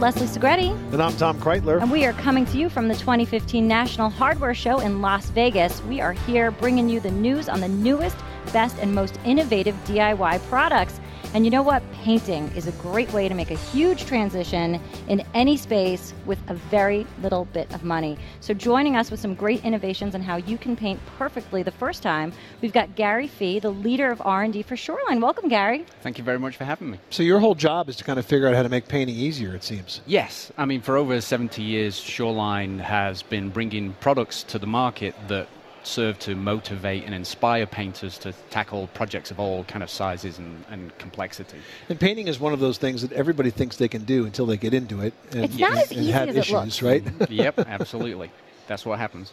Leslie Segrete, And I'm Tom Kraeutler. and we are coming to you from the 2015 National Hardware Show in Las Vegas. We are here bringing you the news on the newest, best, and most innovative DIY products. And you know what? Painting is a great way to make a huge transition in any space with a very little bit of money. So, joining us with some great innovations on how you can paint perfectly the first time, we've got Gary Fee, the leader of R&D for Shur-line. Welcome, Gary. Thank you very much for having me. So your whole job is to kind of figure out how to make painting easier, it seems. Yes, I mean, for over 70 years, Shur-line has been bringing products to the market that serve to motivate and inspire painters to tackle projects of all kind of sizes and, and complexity. And painting is one of those things that everybody thinks they can do until they get into it. And, It's not as and easy have as it issues, looks. right? yep, absolutely. That's what happens.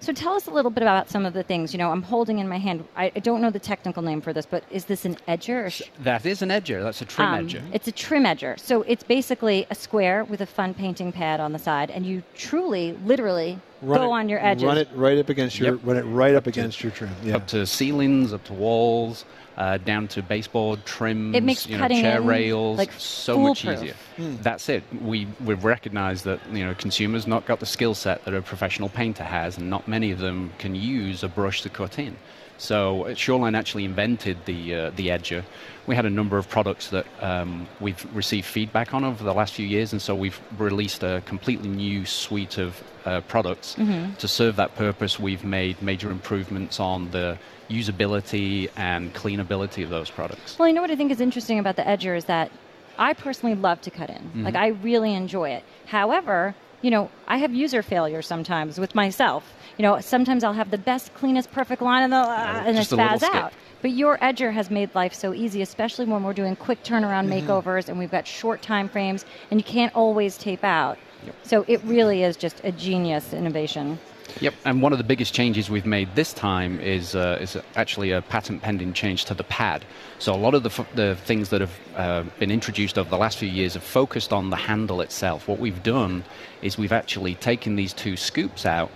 So tell us a little bit about some of the things. You know, I'm holding in my hand. I, I don't know the technical name for this, but is this an edger? Or sh- That is an edger. That's a trim um, edger. It's a trim edger. So it's basically a square with a fun painting pad on the side, and you truly, literally Run go it- on your edges. Run it right up against your Yep. run it right up against your trim. Yeah. Up to ceilings, up to walls, uh, down to baseboard trims, It makes you know, chair in, rails, like, so much easier. Hmm. That's it. We we've recognised that you know consumers not got the skill set that a professional painter has, and not many of them can use a brush to cut in. So uh, Shur-line actually invented the uh, the edger. We had a number of products that um, we've received feedback on over the last few years, and so we've released a completely new suite of uh, products Mm-hmm. to serve that purpose. We've made major improvements on the usability and cleanability of those products. Well, you know what I think is interesting about the edger is that I personally love to cut in. Mm-hmm. Like I really enjoy it. However, you know, I have user failure sometimes with myself. You know, sometimes I'll have the best, cleanest, perfect line and, the, uh, and just I a little spaz skip. out. But your edger has made life so easy, especially when we're doing quick turnaround Mm-hmm. makeovers and we've got short time frames and you can't always tape out. So it really is just a genius innovation. Yep, and one of the biggest changes we've made this time is uh, is actually a patent pending change to the pad. So a lot of the, f- the things that have uh, been introduced over the last few years have focused on the handle itself. What we've done is we've actually taken these two scoops out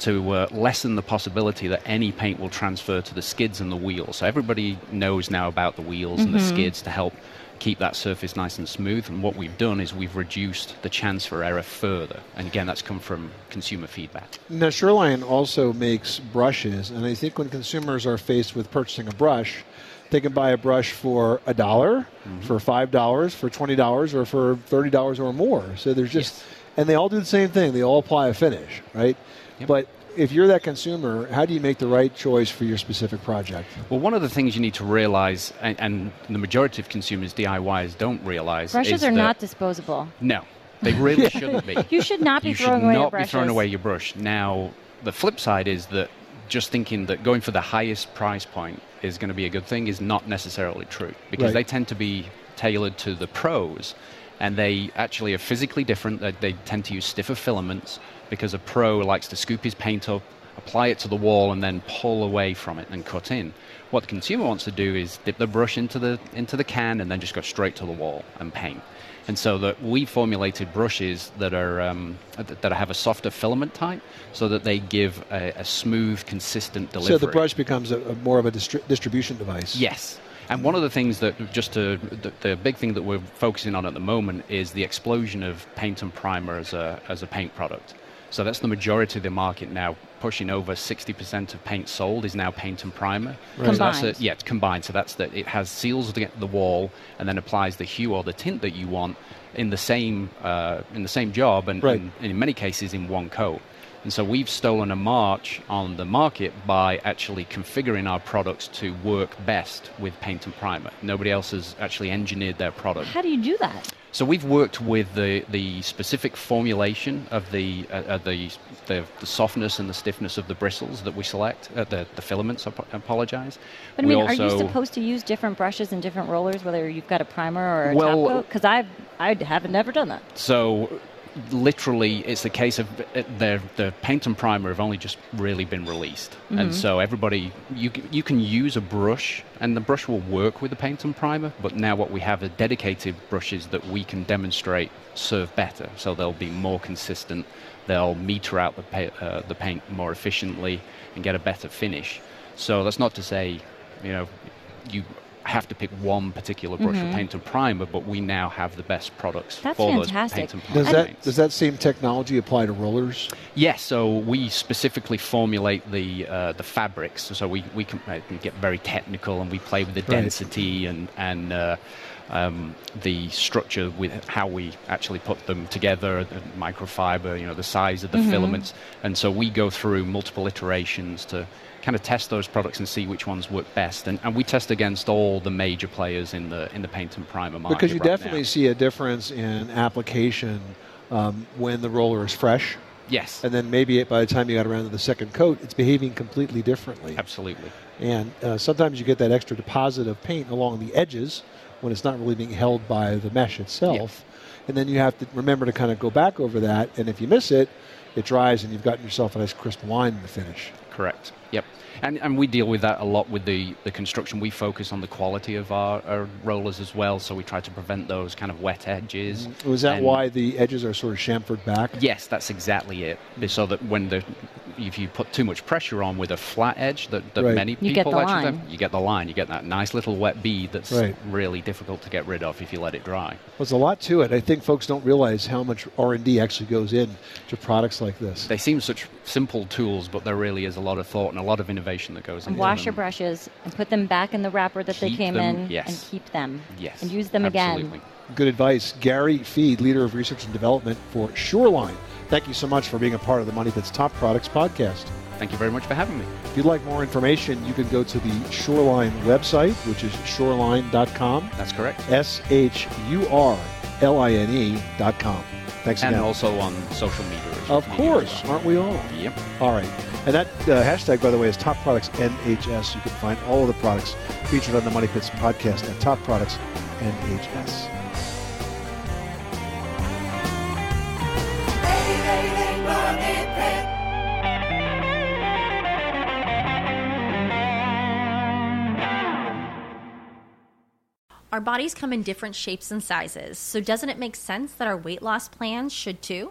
to uh, lessen the possibility that any paint will transfer to the skids and the wheels. So everybody knows now about the wheels and the skids to help keep that surface nice and smooth. And what we've done is we've reduced the chance for error further. And again, that's come from consumer feedback. Now Shur-line also makes brushes, and I think when consumers are faced with purchasing a brush, they can buy a brush for a dollar, Mm-hmm. for five dollars, for twenty dollars, or for thirty dollars or more. So there's just, Yes. and they all do the same thing. They all apply a finish, right? Yep. But if you're that consumer, how do you make the right choice for your specific project? Well, one of the things you need to realize, and, and the majority of consumers, DIYs, don't realize, Brushes is are that- not disposable. No, they really shouldn't be. You should not be you throwing should away your not be throwing away your brush. Now, the flip side is that just thinking that going for the highest price point is going to be a good thing is not necessarily true because Right. they tend to be tailored to the pros and they actually are physically different. They, they tend to use stiffer filaments because a pro likes to scoop his paint up, apply it to the wall, and then pull away from it and cut in. What the consumer wants to do is dip the brush into the into the can and then just go straight to the wall and paint. And so that we formulated brushes that are um, that have a softer filament type, so that they give a, a smooth, consistent delivery. So the brush becomes a, a more of a distri- distribution device. Yes. And one of the things that, just to, the, the big thing that we're focusing on at the moment is the explosion of paint and primer as a, as a paint product. So that's the majority of the market now. Pushing over 60% of paint sold is now paint and primer. Right. So that's Combined. a, yeah, it's combined. So that's that it has seals to get the wall and then applies the hue or the tint that you want in the same uh, in the same job and, Right. and in many cases in one coat. And so we've stolen a march on the market by actually configuring our products to work best with paint and primer. Nobody else has actually engineered their product. How do you do that? So we've worked with the, the specific formulation of the, uh, the, the the softness and the stiffness of the bristles that we select, uh, the the filaments. I apologize. But I mean, are you supposed to use different brushes and different rollers, whether you've got a primer or a well, top coat? Because I I have never done that. So literally it's a case of uh, the the paint and primer have only just really been released, mm-hmm. and so everybody you you can use a brush and the brush will work with the paint and primer. But now what we have are dedicated brushes that we can demonstrate serve better, so they'll be more consistent. They'll meter out the pa- uh, the paint more efficiently and get a better finish. So that's not to say, you know, you have to pick one particular brush mm-hmm. of paint and primer, but we now have the best products That's for fantastic. those paint and primer. Does that does that same technology apply to rollers? Yes. So we specifically formulate the uh, the fabrics. So we we can, uh, get very technical and we play with the right. density and and. Uh, um, the structure with how we actually put them together, the microfiber, you know, the size of the mm-hmm. filaments, and so we go through multiple iterations to kind of test those products and see which ones work best. And, and we test against all the major players in the in the paint and primer market. Because you right definitely now. see a difference in application um, when the roller is fresh. Yes. And then maybe by the time you got around to the second coat, it's behaving completely differently. Absolutely. And uh, sometimes you get that extra deposit of paint along the edges when it's not really being held by the mesh itself. And then you have to remember to kind of go back over that. And if you miss it, it dries and you've gotten yourself a nice crisp line in the finish. Correct. Yep. And, and we deal with that a lot with the, the construction. We focus on the quality of our, our rollers as well, so we try to prevent those kind of wet edges. Mm-hmm. Was that why the edges are sort of chamfered back? Yes, that's exactly it. So that when the if you put too much pressure on with a flat edge that, that right. many you people actually have, you get the line. You get that nice little wet bead that's right. really difficult to get rid of if you let it dry. Well, there's a lot to it. I think folks don't realize how much R&D actually goes in to products like this. They seem such simple tools, but there really is a lot of thought and a lot of innovation that goes and into wash them. your brushes and put them back in the wrapper that keep they came them, in yes. and keep them. Yes. And use them Absolutely. again. Good advice. Gary Fee, leader of research and development for Shur-line. Thank you so much for being a part of the Money Pit's Top Products podcast. Thank you very much for having me. If you'd like more information, you can go to the Shur-line website, which is shurline.com. That's correct. S H U R L I N E.com. Thanks and again. And also on social media. Of course, aren't we all? Yep. All right. And that uh, hashtag, by the way, is Top Products NHS. You can find all of the products featured on the Money Pit's podcast at Top Products NHS. Our bodies come in different shapes and sizes, so doesn't it make sense that our weight loss plans should too?